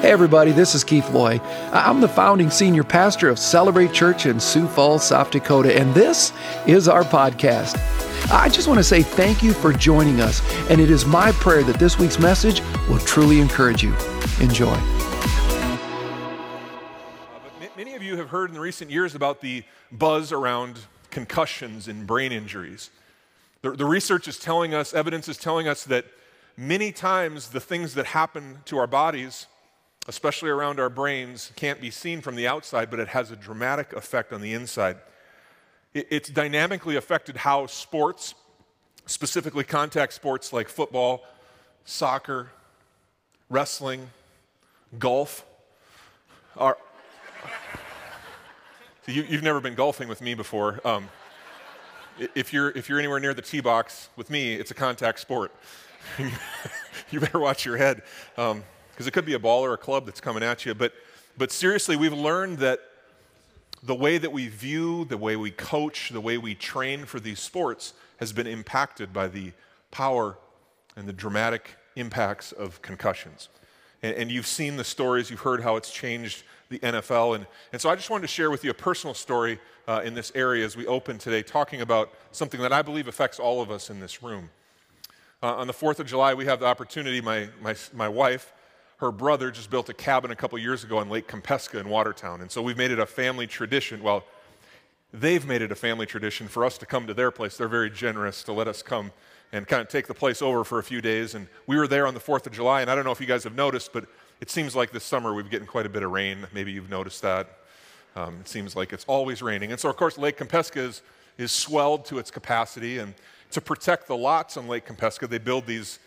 Hey, everybody, this is Keith Loy. I'm the founding senior pastor of Celebrate Church in Sioux Falls, South Dakota, and this is our podcast. I just want to say thank you for joining us, and it is my prayer that this week's message will truly encourage you. Enjoy. Uh, many of you have heard in the recent years about the buzz around concussions and brain injuries. The, the research is telling us, evidence is telling us that many times the things that happen to our bodies especially around our brains, can't be seen from the outside, but it has a dramatic effect on the inside. It's dynamically affected how sports, specifically contact sports like football, soccer, wrestling, golf, are. you, have never been golfing with me before. Um, if, you're, if you're anywhere near the tee box with me, it's a contact sport. you better watch your head. Um, because it could be a ball or a club that's coming at you. But, but seriously, we've learned that the way that we view, the way we coach, the way we train for these sports has been impacted by the power and the dramatic impacts of concussions. And, and, you've seen the stories, you've heard how it's changed the NFL. And, and so I just wanted to share with you a personal story uh, in this area as we open today, talking about something that I believe affects all of us in this room. Uh, on the 4th of July, we have the opportunity, my, my, my wife, her brother just built a cabin a couple years ago on Lake Kampeska in Watertown. And so we've made it a family tradition. Well, they've made it a family tradition for us to come to their place. They're very generous to let us come and kind of take the place over for a few days. And we were there on the 4th of July. And I don't know if you guys have noticed, but it seems like this summer we've getting quite a bit of rain. Maybe you've noticed that. Um, it seems like it's always raining. And so, of course, Lake Kampeska is, is swelled to its capacity. And to protect the lots on Lake Kampeska, they build these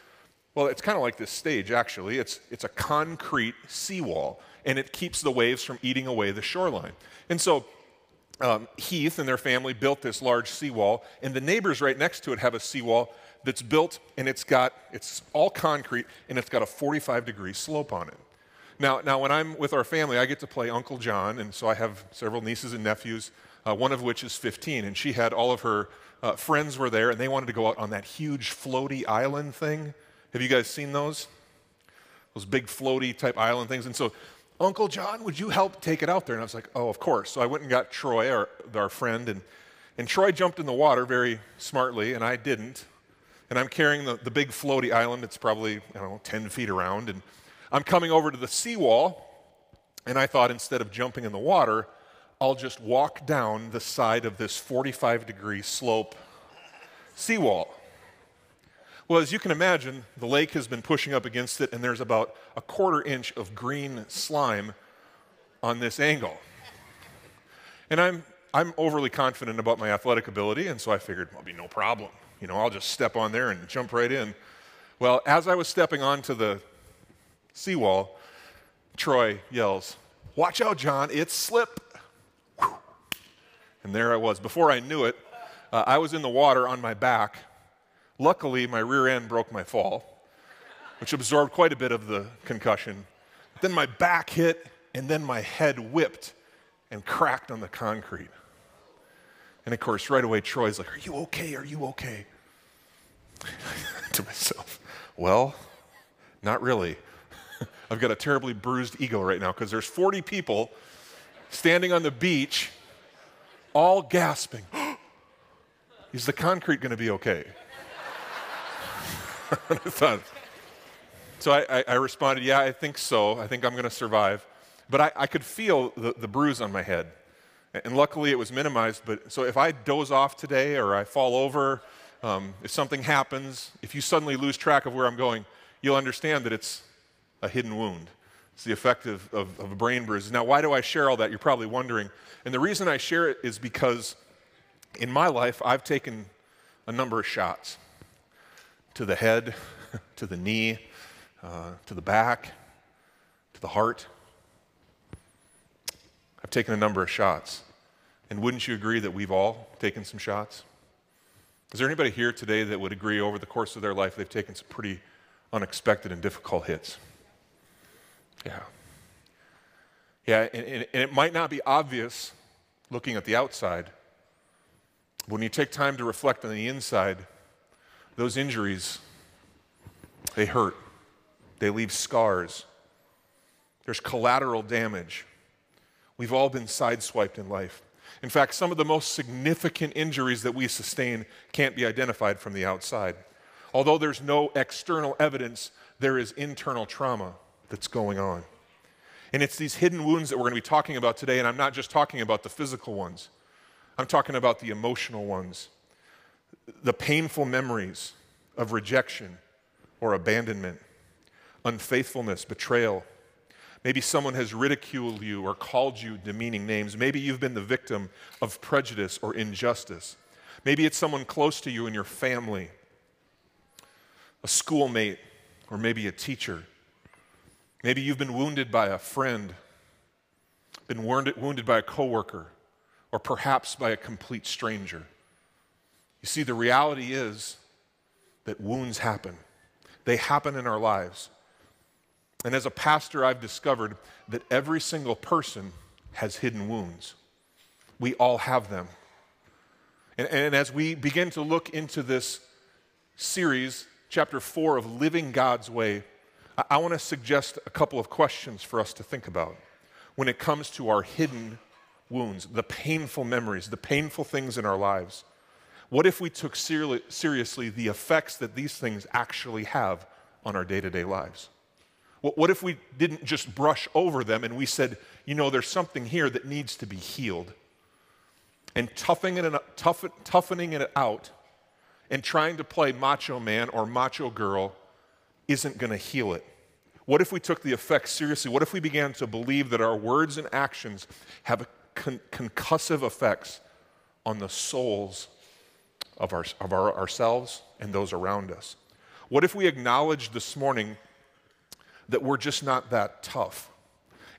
well, it's kind of like this stage, actually. It's, it's a concrete seawall, and it keeps the waves from eating away the shoreline. And so um, Heath and their family built this large seawall, and the neighbors right next to it have a seawall that's built, and it's got, it's all concrete, and it's got a 45 degree slope on it. Now, now when I'm with our family, I get to play Uncle John, and so I have several nieces and nephews, uh, one of which is 15, and she had all of her uh, friends were there, and they wanted to go out on that huge floaty island thing. Have you guys seen those? Those big floaty type island things. And so, Uncle John, would you help take it out there? And I was like, oh, of course. So I went and got Troy, our, our friend, and, and Troy jumped in the water very smartly, and I didn't. And I'm carrying the, the big floaty island. It's probably, I don't know, 10 feet around. And I'm coming over to the seawall, and I thought instead of jumping in the water, I'll just walk down the side of this 45 degree slope seawall. Well, as you can imagine, the lake has been pushing up against it, and there's about a quarter inch of green slime on this angle. And I'm, I'm overly confident about my athletic ability, and so I figured, well, it'll be no problem. You know, I'll just step on there and jump right in. Well, as I was stepping onto the seawall, Troy yells, Watch out, John, it's slip. And there I was. Before I knew it, uh, I was in the water on my back Luckily, my rear end broke my fall, which absorbed quite a bit of the concussion. Then my back hit, and then my head whipped and cracked on the concrete. And of course, right away, Troy's like, Are you okay? Are you okay? to myself, Well, not really. I've got a terribly bruised ego right now because there's 40 people standing on the beach, all gasping. Is the concrete going to be okay? so I, I, responded, Yeah, I think so. I think I'm going to survive. But I, I could feel the, the bruise on my head. And luckily it was minimized. But so if I doze off today or I fall over, um, if something happens, if you suddenly lose track of where I'm going, you'll understand that it's a hidden wound. It's the effect of, of, of, a brain bruise. Now, why do I share all that? You're probably wondering. And the reason I share it is because in my life, I've taken a number of shots to the head, to the knee, uh, to the back, to the heart. I've taken a number of shots. And wouldn't you agree that we've all taken some shots? Is there anybody here today that would agree over the course of their life they've taken some pretty unexpected and difficult hits? Yeah. Yeah, and, and, and it might not be obvious looking at the outside. When you take time to reflect on the inside, those injuries, they hurt. They leave scars. there's collateral damage. We've all been sideswiped in life. In fact, some of the most significant injuries that we sustain can't be identified from the outside. Although there's no external evidence, there is internal trauma that's going on. And it's these hidden wounds that we're going to be talking about today, and I'm not just talking about the physical ones, I'm talking about the emotional ones, the painful memories of rejection or abandonment, unfaithfulness, betrayal, Maybe someone has ridiculed you or called you demeaning names. Maybe you've been the victim of prejudice or injustice. Maybe it's someone close to you in your family, a schoolmate, or maybe a teacher. Maybe you've been wounded by a friend, been wounded by a coworker, or perhaps by a complete stranger. You see, the reality is that wounds happen. They happen in our lives. And as a pastor, I've discovered that every single person has hidden wounds. We all have them. And, and, as we begin to look into this series, chapter four of Living God's Way, I, I want to suggest a couple of questions for us to think about when it comes to our hidden wounds, the painful memories, the painful things in our lives. What if we took seriously the effects that these things actually have on our day to day lives? What if we didn't just brush over them and we said, you know, there's something here that needs to be healed? And toughening it, tough, toughening it out and trying to play macho man or macho girl isn't going to heal it. What if we took the effects seriously? What if we began to believe that our words and actions have con- concussive effects on the souls of, our, of our, ourselves and those around us? What if we acknowledged this morning that we're just not that tough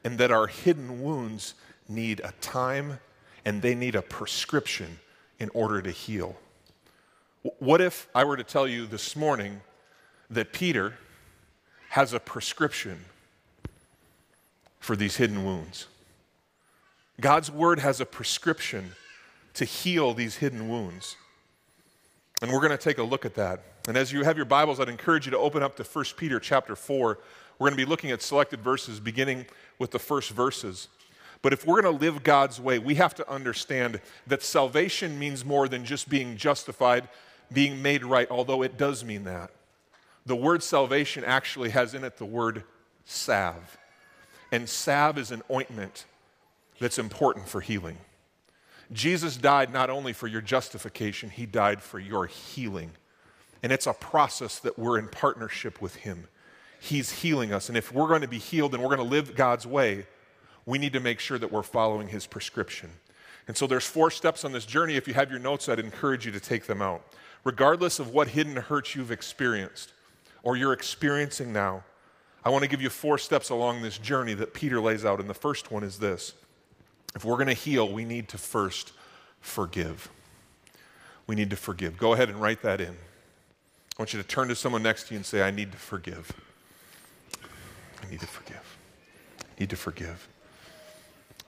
and that our hidden wounds need a time and they need a prescription in order to heal. What if I were to tell you this morning that Peter has a prescription for these hidden wounds? God's word has a prescription to heal these hidden wounds. And we're going to take a look at that. And as you have your Bibles, I'd encourage you to open up to 1 Peter chapter 4. We're going to be looking at selected verses beginning with the first verses. But if we're going to live God's way, we have to understand that salvation means more than just being justified, being made right, although it does mean that. The word salvation actually has in it the word salve. And salve is an ointment that's important for healing. Jesus died not only for your justification, he died for your healing. And it's a process that we're in partnership with him. He's healing us. And if we're going to be healed and we're going to live God's way, we need to make sure that we're following His prescription. And so there's four steps on this journey. If you have your notes, I'd encourage you to take them out. Regardless of what hidden hurts you've experienced or you're experiencing now, I want to give you four steps along this journey that Peter lays out. And the first one is this if we're going to heal, we need to first forgive. We need to forgive. Go ahead and write that in. I want you to turn to someone next to you and say, I need to forgive. I need to forgive. I need to forgive.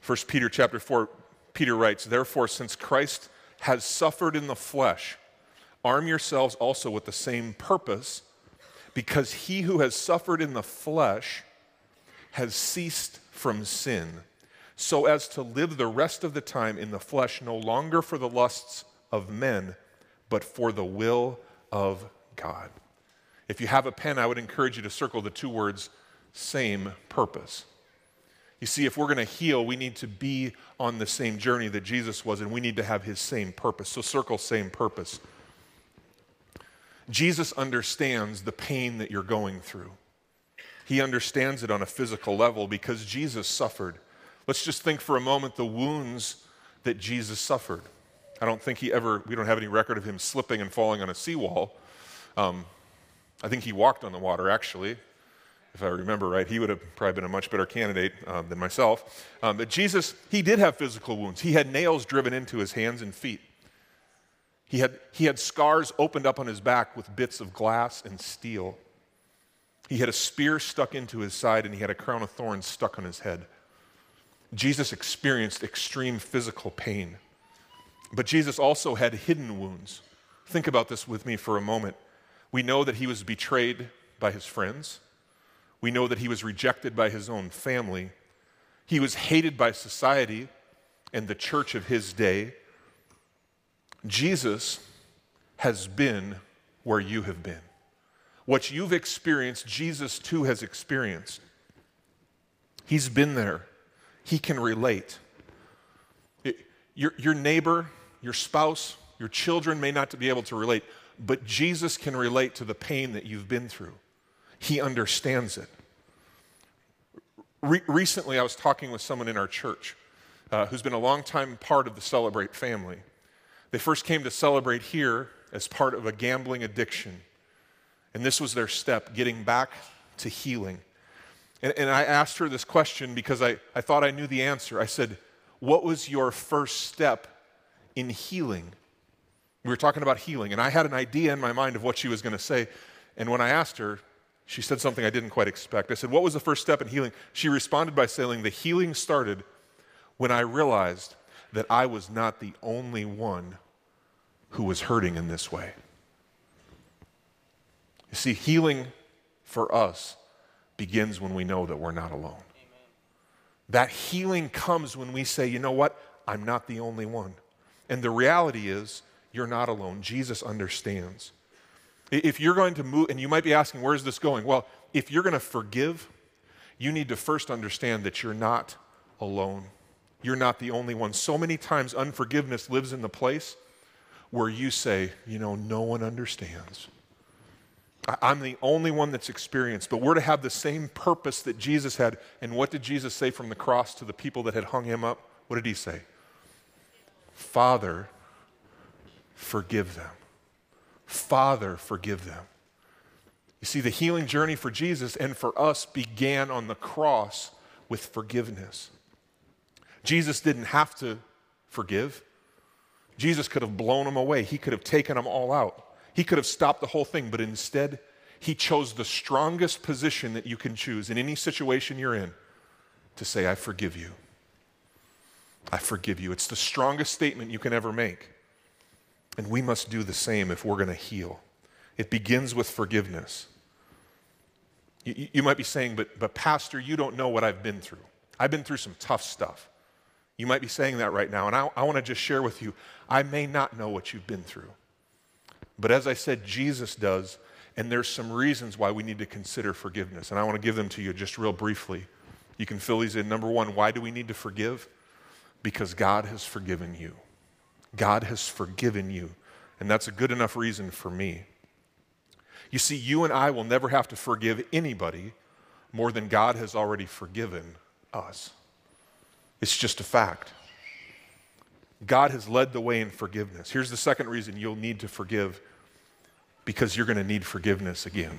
1 Peter chapter 4, Peter writes, Therefore, since Christ has suffered in the flesh, arm yourselves also with the same purpose, because he who has suffered in the flesh has ceased from sin, so as to live the rest of the time in the flesh, no longer for the lusts of men, but for the will of God. If you have a pen, I would encourage you to circle the two words same purpose. You see, if we're going to heal, we need to be on the same journey that Jesus was, and we need to have his same purpose. So, circle same purpose. Jesus understands the pain that you're going through. He understands it on a physical level because Jesus suffered. Let's just think for a moment the wounds that Jesus suffered. I don't think he ever, we don't have any record of him slipping and falling on a seawall. Um, I think he walked on the water, actually if I remember right, he would have probably been a much better candidate um, than myself. Um, but Jesus, he did have physical wounds. He had nails driven into his hands and feet. He had, he had scars opened up on his back with bits of glass and steel. He had a spear stuck into his side and he had a crown of thorns stuck on his head. Jesus experienced extreme physical pain. But Jesus also had hidden wounds. Think about this with me for a moment. We know that he was betrayed by his friends. We know that he was rejected by his own family. He was hated by society and the church of his day. Jesus has been where you have been. What you've experienced, Jesus too has experienced. He's been there, he can relate. It, your, your neighbor, your spouse, your children may not be able to relate, but Jesus can relate to the pain that you've been through. He understands it. Re- recently, I was talking with someone in our church uh, who's been a long-time part of the Celebrate family. They first came to Celebrate here as part of a gambling addiction. And this was their step, getting back to healing. And, and I asked her this question because I, I thought I knew the answer. I said, What was your first step in healing? We were talking about healing, and I had an idea in my mind of what she was going to say. And when I asked her, she said something I didn't quite expect. I said, What was the first step in healing? She responded by saying, The healing started when I realized that I was not the only one who was hurting in this way. You see, healing for us begins when we know that we're not alone. Amen. That healing comes when we say, you know what? I'm not the only one. And the reality is, you're not alone. Jesus understands. If you're going to move, and you might be asking, where's this going? Well, if you're going to forgive, you need to first understand that you're not alone. You're not the only one. So many times, unforgiveness lives in the place where you say, you know, no one understands. I'm the only one that's experienced, but we're to have the same purpose that Jesus had. And what did Jesus say from the cross to the people that had hung him up? What did he say? Father, forgive them. Father, forgive them. You see, the healing journey for Jesus and for us began on the cross with forgiveness. Jesus didn't have to forgive. Jesus could have blown them away, he could have taken them all out. He could have stopped the whole thing, but instead, he chose the strongest position that you can choose in any situation you're in to say, I forgive you. I forgive you. It's the strongest statement you can ever make. And we must do the same if we're going to heal. It begins with forgiveness. You, you, might be saying, but, but Pastor, you don't know what I've been through. I've been through some tough stuff. You might be saying that right now, and I, I want to just share with you I may not know what you've been through. But as I said, Jesus does, and there's some reasons why we need to consider forgiveness. And I want to give them to you just real briefly. You can fill these in. Number one, why do we need to forgive? Because God has forgiven you. God has forgiven you. And that's a good enough reason for me. You see, you and I will never have to forgive anybody more than God has already forgiven us. It's just a fact. God has led the way in forgiveness. Here's the second reason you'll need to forgive because you're going to need forgiveness again.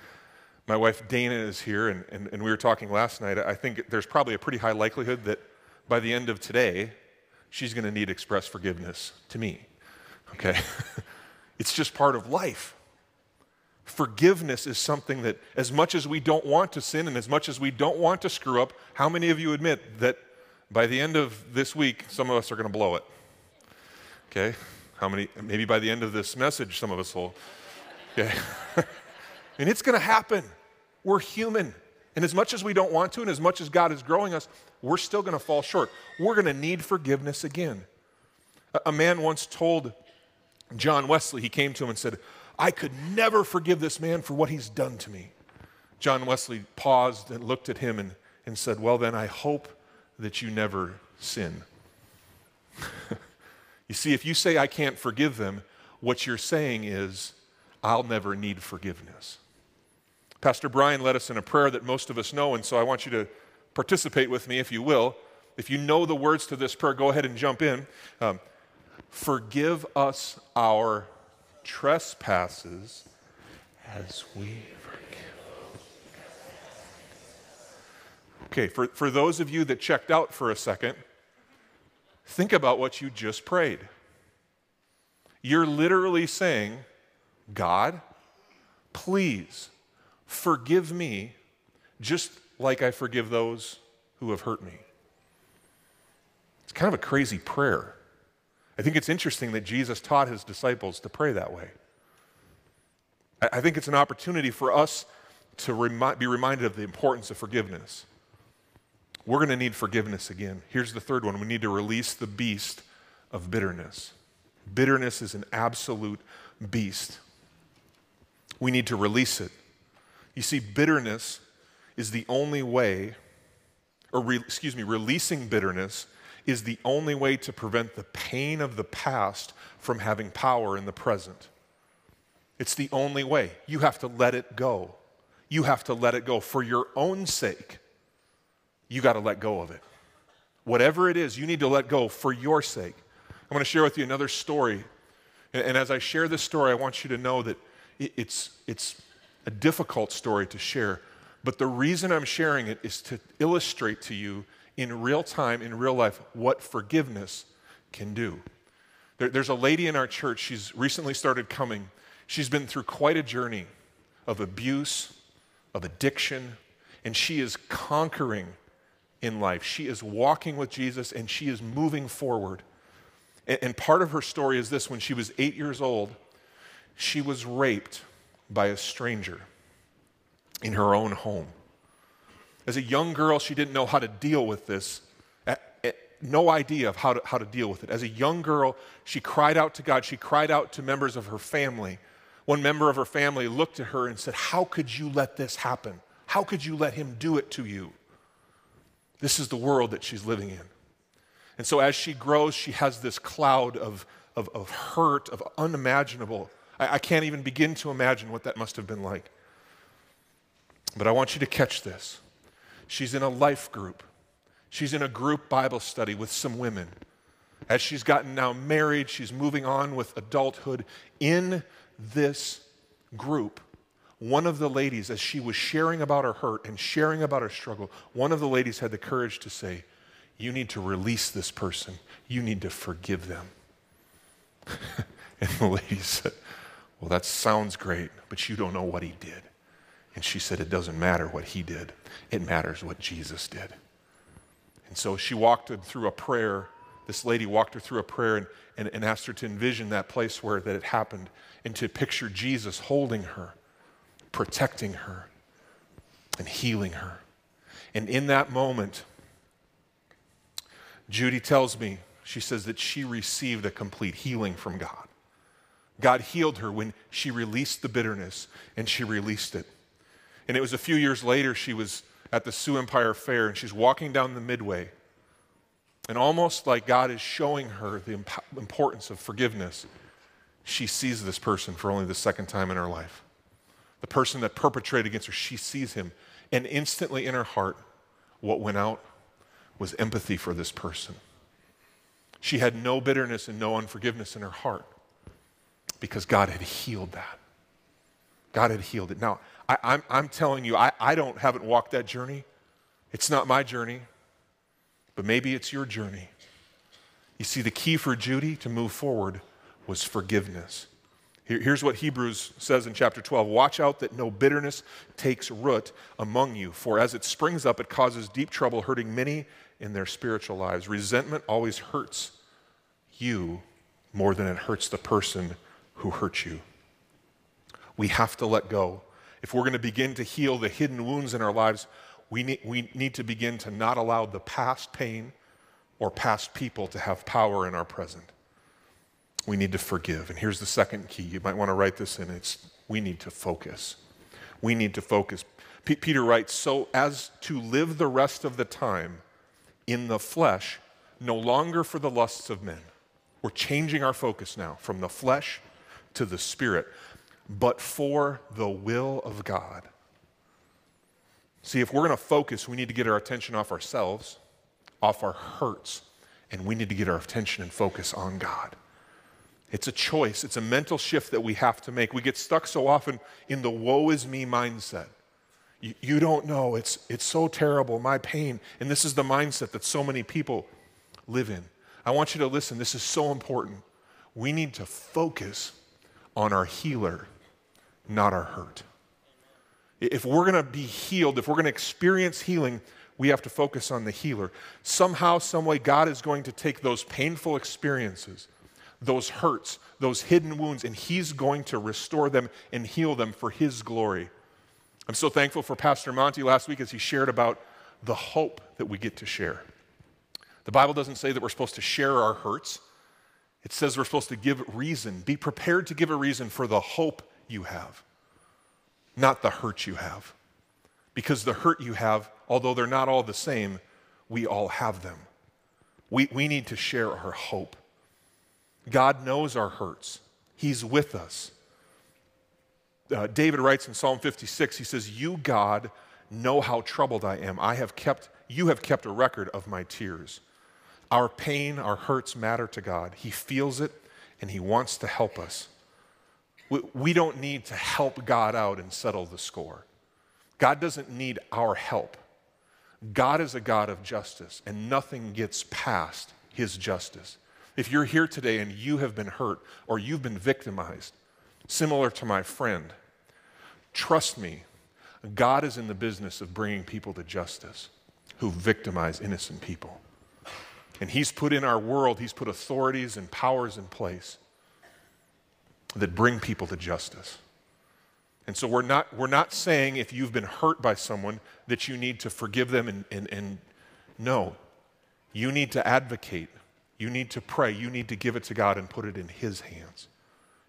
My wife Dana is here, and, and, and, we were talking last night. I think there's probably a pretty high likelihood that by the end of today, she's going to need express forgiveness to me. Okay? it's just part of life. Forgiveness is something that, as much as we don't want to sin and as much as we don't want to screw up, how many of you admit that by the end of this week, some of us are going to blow it. Okay? How many? Maybe by the end of this message, some of us will. Okay? and it's going to happen. We're human. And as much as we don't want to, and as much as God is growing us, we're still going to fall short. We're going to need forgiveness again. A, a man once told John Wesley, he came to him and said, I could never forgive this man for what he's done to me. John Wesley paused and looked at him and, and said, Well, then I hope that you never sin. you see, if you say, I can't forgive them, what you're saying is, I'll never need forgiveness. Pastor Brian led us in a prayer that most of us know, and so I want you to participate with me if you will. If you know the words to this prayer, go ahead and jump in. Um, Forgive us our trespasses as we Okay, for, for those of you that checked out for a second, think about what you just prayed. You're literally saying, God, please forgive me just like I forgive those who have hurt me. It's kind of a crazy prayer. I think it's interesting that Jesus taught his disciples to pray that way. I think it's an opportunity for us to be reminded of the importance of forgiveness. We're going to need forgiveness again. Here's the third one we need to release the beast of bitterness. Bitterness is an absolute beast. We need to release it. You see, bitterness is the only way, or re, excuse me, releasing bitterness is the only way to prevent the pain of the past from having power in the present. It's the only way. You have to let it go. You have to let it go for your own sake. You got to let go of it. Whatever it is, you need to let go for your sake. I'm going to share with you another story. And, as I share this story, I want you to know that it's, it's a difficult story to share. But the reason I'm sharing it is to illustrate to you in real time, in real life, what forgiveness can do. There, there's a lady in our church, she's recently started coming. She's been through quite a journey of abuse, of addiction, and she is conquering in life. She is walking with Jesus and she is moving forward. And part of her story is this when she was eight years old, she was raped by a stranger in her own home. As a young girl, she didn't know how to deal with this, no idea of how to, how to deal with it. As a young girl, she cried out to God. She cried out to members of her family. One member of her family looked at her and said, How could you let this happen? How could you let him do it to you? This is the world that she's living in. And so as she grows, she has this cloud of, of, of hurt, of unimaginable. I, I can't even begin to imagine what that must have been like. But I want you to catch this. She's in a life group. She's in a group Bible study with some women. As she's gotten now married, she's moving on with adulthood. In this group, one of the ladies, as she was sharing about her hurt and sharing about her struggle, one of the ladies had the courage to say, You need to release this person. You need to forgive them. and the lady said, Well, that sounds great, but you don't know what he did. And she said, It doesn't matter what he did, it matters what Jesus did. And so she walked her through a prayer. This lady walked her through a prayer and, and, and asked her to envision that place where that had happened and to picture Jesus holding her protecting her and healing her. And in that moment, Judy tells me, she says that she received a complete healing from God. God healed her when she released the bitterness and she released it. And it was a few years later, she was at the Sioux Empire Fair and she's walking down the midway. And almost like God is showing her the imp- importance of forgiveness, she sees this person for only the second time in her life the person that perpetrated against her, she sees him. And instantly in her heart, what went out was empathy for this person. She had no bitterness and no unforgiveness in her heart because God had healed that. God had healed it. Now, I, am I'm, I'm telling you, I, I don't haven't walked that journey. It's not my journey, but maybe it's your journey. You see, the key for Judy to move forward was forgiveness. Here's what Hebrews says in chapter 12 Watch out that no bitterness takes root among you, for as it springs up, it causes deep trouble, hurting many in their spiritual lives. Resentment always hurts you more than it hurts the person who hurt you. We have to let go. If we're going to begin to heal the hidden wounds in our lives, we need, we need to begin to not allow the past pain or past people to have power in our present we need to forgive. And here's the second key. You might want to write this in. It's we need to focus. We need to focus. P- Peter writes, so as to live the rest of the time in the flesh, no longer for the lusts of men. We're changing our focus now from the flesh to the spirit, but for the will of God. See, if we're going to focus, we need to get our attention off ourselves, off our hurts, and we need to get our attention and focus on God. It's a choice, it's a mental shift that we have to make. We get stuck so often in the woe is me mindset. You, you, don't know, it's, it's so terrible, my pain. And this is the mindset that so many people live in. I want you to listen, this is so important. We need to focus on our healer, not our hurt. If we're going to be healed, if we're going to experience healing, we have to focus on the healer. Somehow, someway, God is going to take those painful experiences those hurts, those hidden wounds, and He's going to restore them and heal them for His glory. I'm so thankful for Pastor Monty last week as he shared about the hope that we get to share. The Bible doesn't say that we're supposed to share our hurts. It says we're supposed to give reason. Be prepared to give a reason for the hope you have, not the hurt you have. Because the hurt you have, although they're not all the same, we all have them. We, we need to share our hope. God knows our hurts, He's with us. Uh, David writes in Psalm 56, he says, You, God, know how troubled I am. I have kept, you have kept a record of my tears. Our pain, our hurts matter to God. He feels it and He wants to help us. We, we don't need to help God out and settle the score. God doesn't need our help. God is a God of justice, and nothing gets past His justice. If you're here today and you have been hurt or you've been victimized, similar to my friend, trust me, God is in the business of bringing people to justice who victimize innocent people. And He's put in our world, He's put authorities and powers in place that bring people to justice. And so we're not, we're not saying if you've been hurt by someone that you need to forgive them and, and, and no. You need to advocate. You need to pray. You need to give it to God and put it in His hands.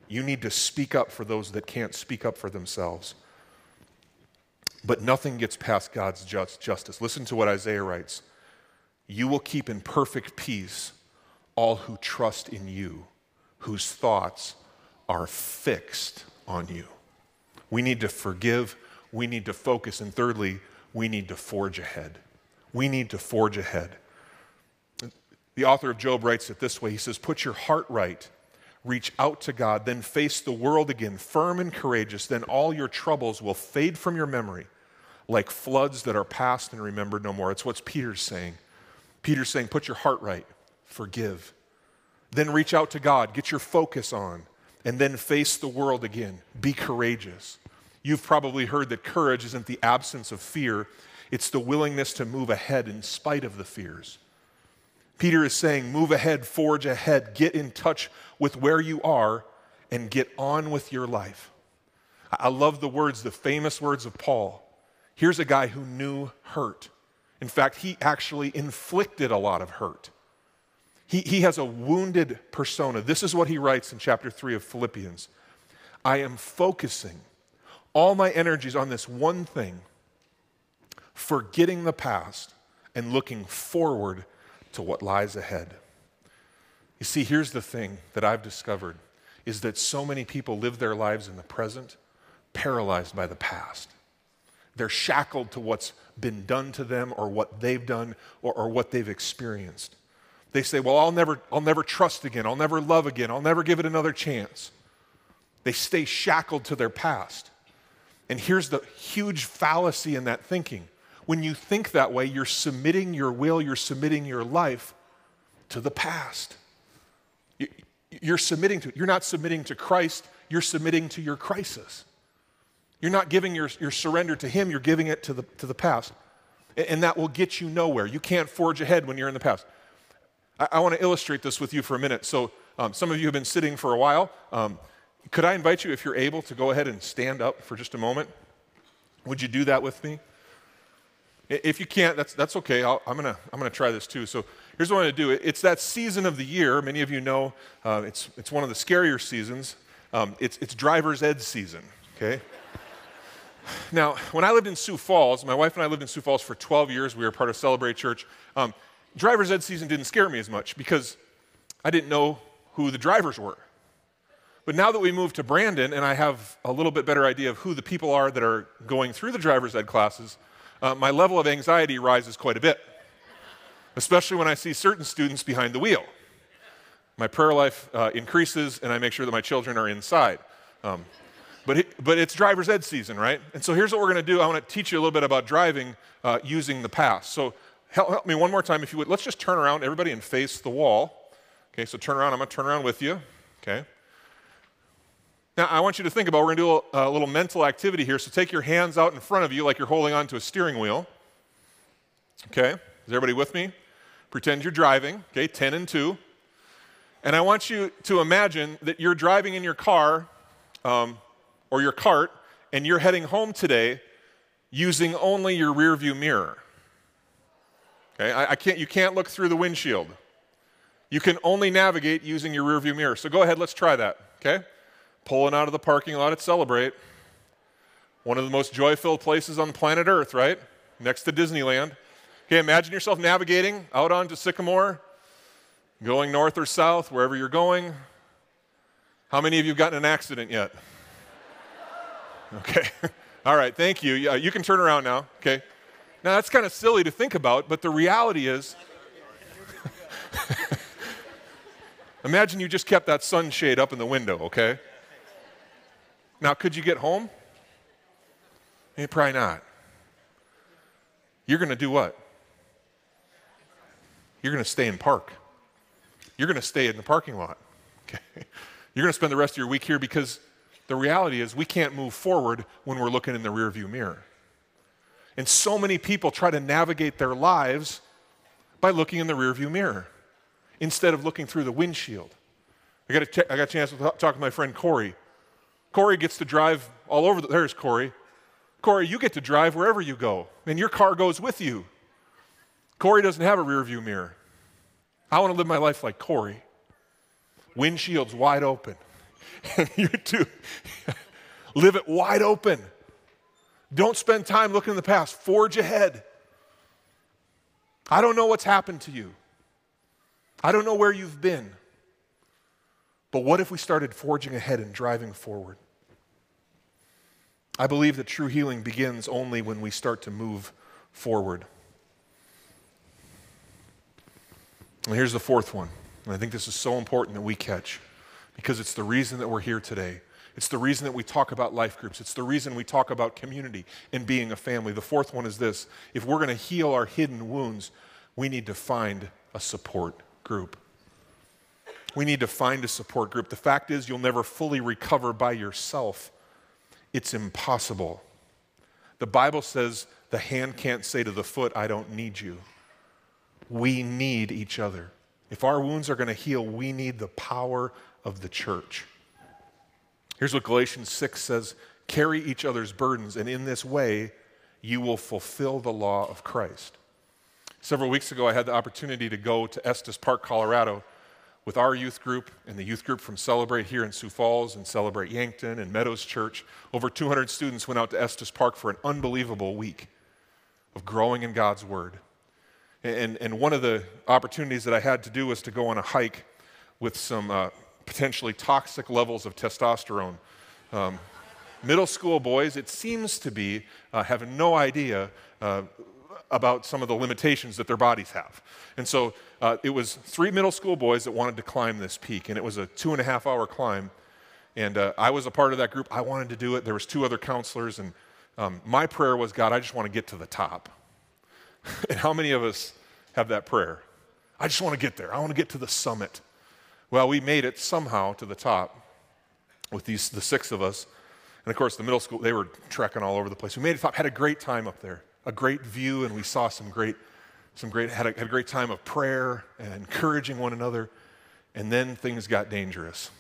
You need to speak up for those that can't speak up for themselves. But nothing gets past God's just, justice. Listen to what Isaiah writes You will keep in perfect peace all who trust in you, whose thoughts are fixed on you. We need to forgive, we need to focus, and thirdly, we need to forge ahead. We need to forge ahead. The author of Job writes it this way He says, Put your heart right, reach out to God, then face the world again, firm and courageous. Then all your troubles will fade from your memory like floods that are past and remembered no more. It's what Peter's saying. Peter's saying, Put your heart right, forgive. Then reach out to God, get your focus on, and then face the world again. Be courageous. You've probably heard that courage isn't the absence of fear, it's the willingness to move ahead in spite of the fears. Peter is saying, move ahead, forge ahead, get in touch with where you are, and get on with your life. I love the words, the famous words of Paul. Here's a guy who knew hurt. In fact, he actually inflicted a lot of hurt. He, he has a wounded persona. This is what he writes in chapter 3 of Philippians I am focusing all my energies on this one thing, forgetting the past and looking forward to what lies ahead. You see, here's the thing that I've discovered is that so many people live their lives in the present paralyzed by the past. They're shackled to what's been done to them or what they've done or, or what they've experienced. They say, Well, I'll never, I'll never trust again. I'll never love again. I'll never give it another chance. They stay shackled to their past. And here's the huge fallacy in that thinking. When you think that way, you're submitting your will, you're submitting your life to the past. You're submitting to, you're not submitting to Christ, you're submitting to your crisis. You're not giving your, your surrender to Him, you're giving it to the, to the past. And that will get you nowhere. You can't forge ahead when you're in the past. I, I want to illustrate this with you for a minute. So, um, some of you have been sitting for a while. Um, could I invite you, if you're able, to go ahead and stand up for just a moment? Would you do that with me? If you can't, that's, that's okay. i am going to I'm gonna try this too. So here's what I'm going to do. It's that season of the year. Many of you know uh, it's, it's one of the scarier seasons. Um, it's, it's driver's ed season, okay? Now, when I lived in Sioux Falls, my wife and I lived in Sioux Falls for 12 years. We were part of Celebrate Church. Um, driver's ed season didn't scare me as much because I didn't know who the drivers were. But now that we moved to Brandon and I have a little bit better idea of who the people are that are going through the driver's ed classes, uh, my level of anxiety rises quite a bit, especially when I see certain students behind the wheel. My prayer life uh, increases and I make sure that my children are inside. Um, but, it, but it's driver's ed season, right? And so here's what we're going to do. I want to teach you a little bit about driving uh, using the past. So help, help me one more time, if you would. Let's just turn around, everybody, and face the wall. Okay, so turn around. I'm going to turn around with you. Okay. Now, I want you to think about, we're going to do a, a, little mental activity here. So take your hands out in front of you like you're holding on to a steering wheel. Okay, is everybody with me? Pretend you're driving, okay, 10 and 2. And I want you to imagine that you're driving in your car um, or your cart and you're heading home today using only your rearview mirror. Okay, I, I can't, you can't look through the windshield. You can only navigate using your rearview mirror. So go ahead, let's try that. Okay? Pulling out of the parking lot at Celebrate, one of the most joy filled places on planet Earth, right? Next to Disneyland. Okay, imagine yourself navigating out onto Sycamore, going north or south, wherever you're going. How many of you have gotten an accident yet? Okay. All right, thank you. Yeah, you can turn around now. Okay. Now, that's kind of silly to think about, but the reality is imagine you just kept that sunshade up in the window, okay? Now, could you get home? Eh, probably not. You're going to do what? You're going to stay in park. You're going to stay in the parking lot. Okay? You're going to spend the rest of your week here because the reality is we can't move forward when we're looking in the rearview mirror. And so many people try to navigate their lives by looking in the rearview mirror instead of looking through the windshield. I got, a, I got a chance to talk to my friend Corey. Corey gets to drive all over. The, there's Corey. Corey, you get to drive wherever you go, and your car goes with you. Corey doesn't have a rearview mirror. I want to live my life like Corey. Windshields wide open. You too. live it wide open. Don't spend time looking in the past. Forge ahead. I don't know what's happened to you. I don't know where you've been. But what if we started forging ahead and driving forward? I believe that true healing begins only when we start to move forward. And here's the fourth one. And I think this is so important that we catch because it's the reason that we're here today. It's the reason that we talk about life groups. It's the reason we talk about community and being a family. The fourth one is this if we're going to heal our hidden wounds, we need to find a support group. We need to find a support group. The fact is, you'll never fully recover by yourself, it's impossible. The Bible says the hand can't say to the foot, I don't need you. We need each other. If our wounds are going to heal, we need the power of the church. Here's what Galatians 6 says carry each other's burdens, and in this way, you will fulfill the law of Christ. Several weeks ago, I had the opportunity to go to Estes Park, Colorado, with our youth group and the youth group from Celebrate here in Sioux Falls and Celebrate Yankton and Meadows Church. Over 200 students went out to Estes Park for an unbelievable week of growing in God's Word. And, and one of the opportunities that I had to do was to go on a hike with some uh, potentially toxic levels of testosterone. Um, middle school boys, it seems to be, uh, have no idea uh, about some of the limitations that their bodies have. And so uh, it was three middle school boys that wanted to climb this peak, and it was a two and a half hour climb. And uh, I was a part of that group. I wanted to do it. There was two other counselors, and um, my prayer was, God, I just want to get to the top. and how many of us have that prayer? I just want to get there. I want to get to the summit. Well, we made it somehow to the top with these, the six of us. And of course, the middle school, they were trekking all over the place. We made it top, had a great time up there, a great view, and we saw some great, some great, had a, had a great time of prayer and encouraging one another. And then things got dangerous.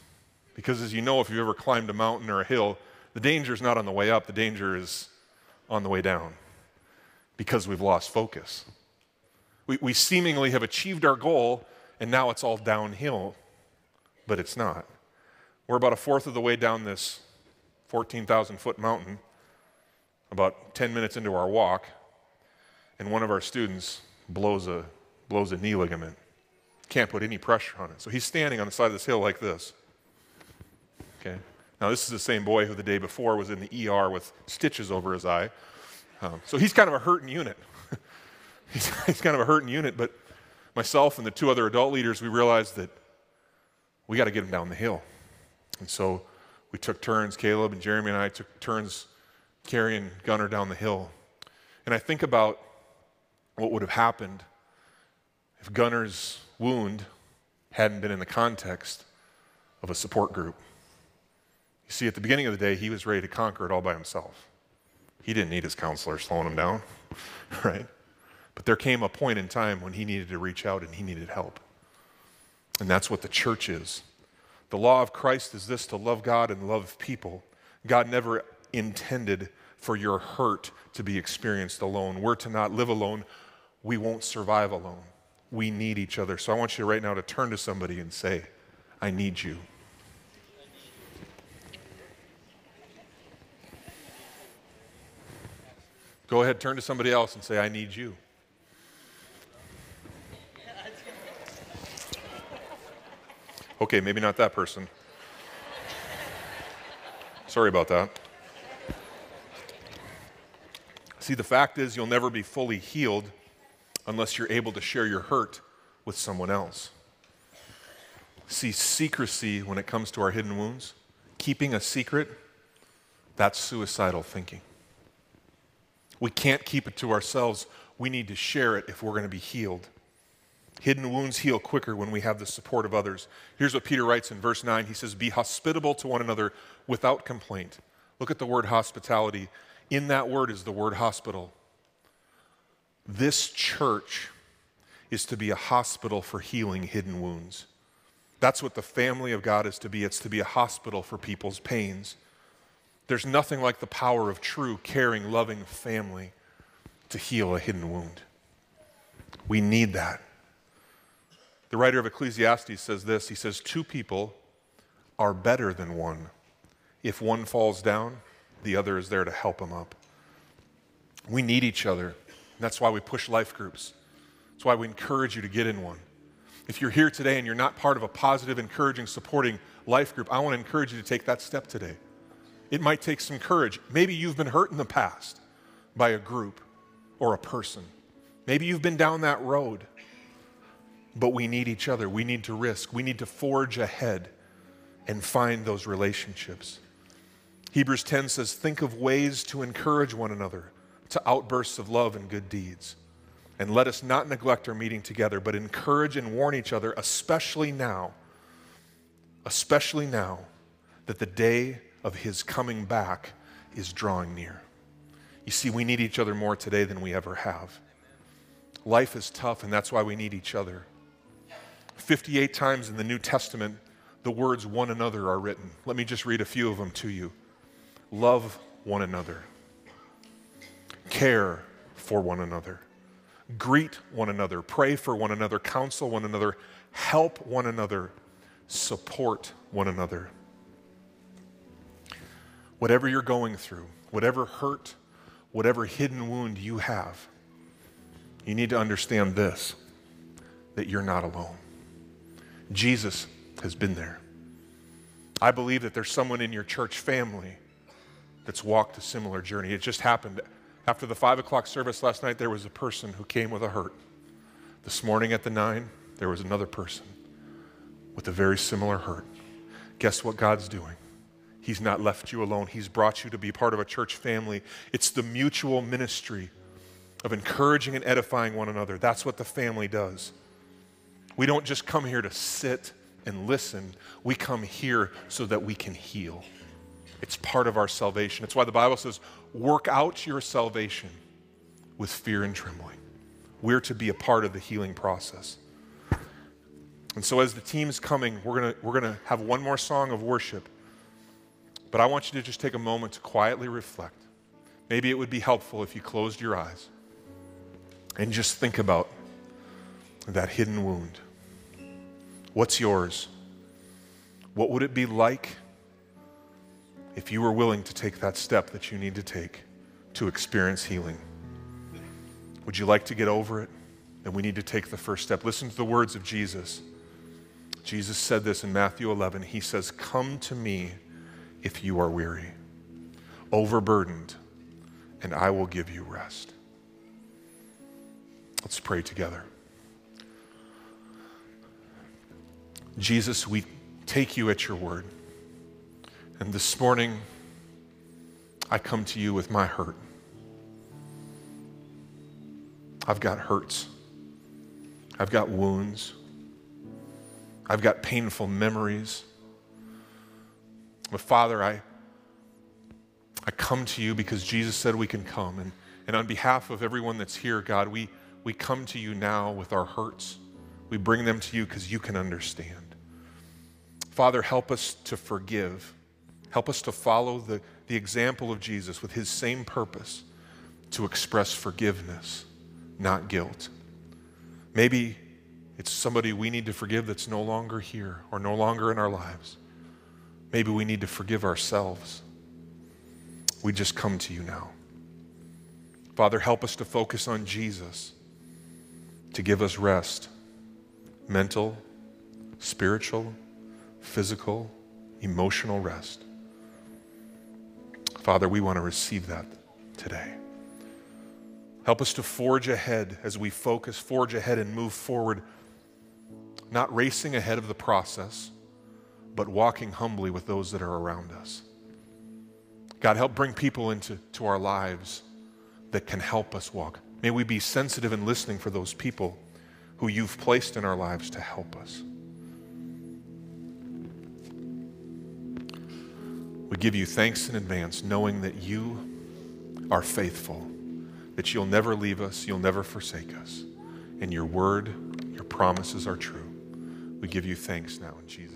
Because as you know, if you've ever climbed a mountain or a hill, the danger is not on the way up, the danger is on the way down because we've lost focus. We, we seemingly have achieved our goal, and now it's all downhill but it's not. We're about a fourth of the way down this 14,000 foot mountain, about 10 minutes into our walk, and one of our students blows a, blows a knee ligament. Can't put any pressure on it. So he's standing on the side of this hill like this. Okay? Now, this is the same boy who the day before was in the ER with stitches over his eye. Um, so he's kind of a hurting unit. he's, he's kind of a hurting unit, but myself and the two other adult leaders, we realized that we got to get him down the hill. And so we took turns, Caleb and Jeremy and I took turns carrying Gunner down the hill. And I think about what would have happened if Gunner's wound hadn't been in the context of a support group. You see, at the beginning of the day, he was ready to conquer it all by himself. He didn't need his counselor slowing him down, right? But there came a point in time when he needed to reach out and he needed help. And that's what the church is. The law of Christ is this to love God and love people. God never intended for your hurt to be experienced alone. We're to not live alone. We won't survive alone. We need each other. So I want you right now to turn to somebody and say, I need you. Go ahead, turn to somebody else and say, I need you. Okay, maybe not that person. Sorry about that. See, the fact is, you'll never be fully healed unless you're able to share your hurt with someone else. See, secrecy when it comes to our hidden wounds, keeping a secret, that's suicidal thinking. We can't keep it to ourselves. We need to share it if we're going to be healed. Hidden wounds heal quicker when we have the support of others. Here's what Peter writes in verse 9 He says, Be hospitable to one another without complaint. Look at the word hospitality. In that word is the word hospital. This church is to be a hospital for healing hidden wounds. That's what the family of God is to be. It's to be a hospital for people's pains. There's nothing like the power of true, caring, loving family to heal a hidden wound. We need that. The writer of Ecclesiastes says this He says, Two people are better than one. If one falls down, the other is there to help him up. We need each other. That's why we push life groups. That's why we encourage you to get in one. If you're here today and you're not part of a positive, encouraging, supporting life group, I want to encourage you to take that step today. It might take some courage. Maybe you've been hurt in the past by a group or a person. Maybe you've been down that road. But we need each other. We need to risk. We need to forge ahead and find those relationships. Hebrews 10 says, Think of ways to encourage one another to outbursts of love and good deeds. And let us not neglect our meeting together, but encourage and warn each other, especially now, especially now that the day of his coming back is drawing near. You see, we need each other more today than we ever have. Life is tough, and that's why we need each other. 58 times in the New Testament, the words one another are written. Let me just read a few of them to you. Love one another, care for one another, greet one another, pray for one another, counsel one another, help one another, support one another. Whatever you're going through, whatever hurt, whatever hidden wound you have, you need to understand this that you're not alone. Jesus has been there. I believe that there's someone in your church family that's walked a similar journey. It just happened. After the five o'clock service last night, there was a person who came with a hurt. This morning at the nine, there was another person with a very similar hurt. Guess what God's doing? He's not left you alone. He's brought you to be part of a church family. It's the mutual ministry of encouraging and edifying one another. That's what the family does. We don't just come here to sit and listen, we come here so that we can heal. It's part of our salvation. It's why the Bible says, work out your salvation with fear and trembling. We're to be a part of the healing process. And so, as the team's coming, we're going we're going to have one more song of worship. But I want you to just take a moment to quietly reflect. Maybe it would be helpful if you closed your eyes and just think about that hidden wound. What's yours? What would it be like if you are willing to take that step that you need to take to experience healing? Would you like to get over it? Then we need to take the first step. Listen to the words of Jesus. Jesus said this in Matthew 11. He says, Come to me if you are weary, overburdened, and I will give you rest. Let's pray together. Jesus, we take you at your word. And this morning, I come to you with my hurt. I've got hurts. I've got wounds. I've got painful memories. But Father, I, I come to you because Jesus said we can come. And, and on behalf of everyone that's here, God, we, we come to you now with our hurts. We bring them to you because you can understand. Father, help us to forgive Help us to follow the, the example of Jesus with his same purpose to express forgiveness, not guilt. Maybe it's somebody we need to forgive that's no longer here or no longer in our lives. Maybe we need to forgive ourselves. We just come to you now. Father, help us to focus on Jesus to give us rest mental, spiritual, physical, emotional rest. Father, we want to receive that today. Help us to forge ahead as we focus, forge ahead and move forward, not racing ahead of the process, but walking humbly with those that are around us. God, help bring people into to our lives that can help us walk. May we be sensitive and listening for those people who you've placed in our lives to help us. We give you thanks in advance, knowing that you are faithful, that you'll never leave us, you'll never forsake us, and your word, your promises are true. We give you thanks now in Jesus'.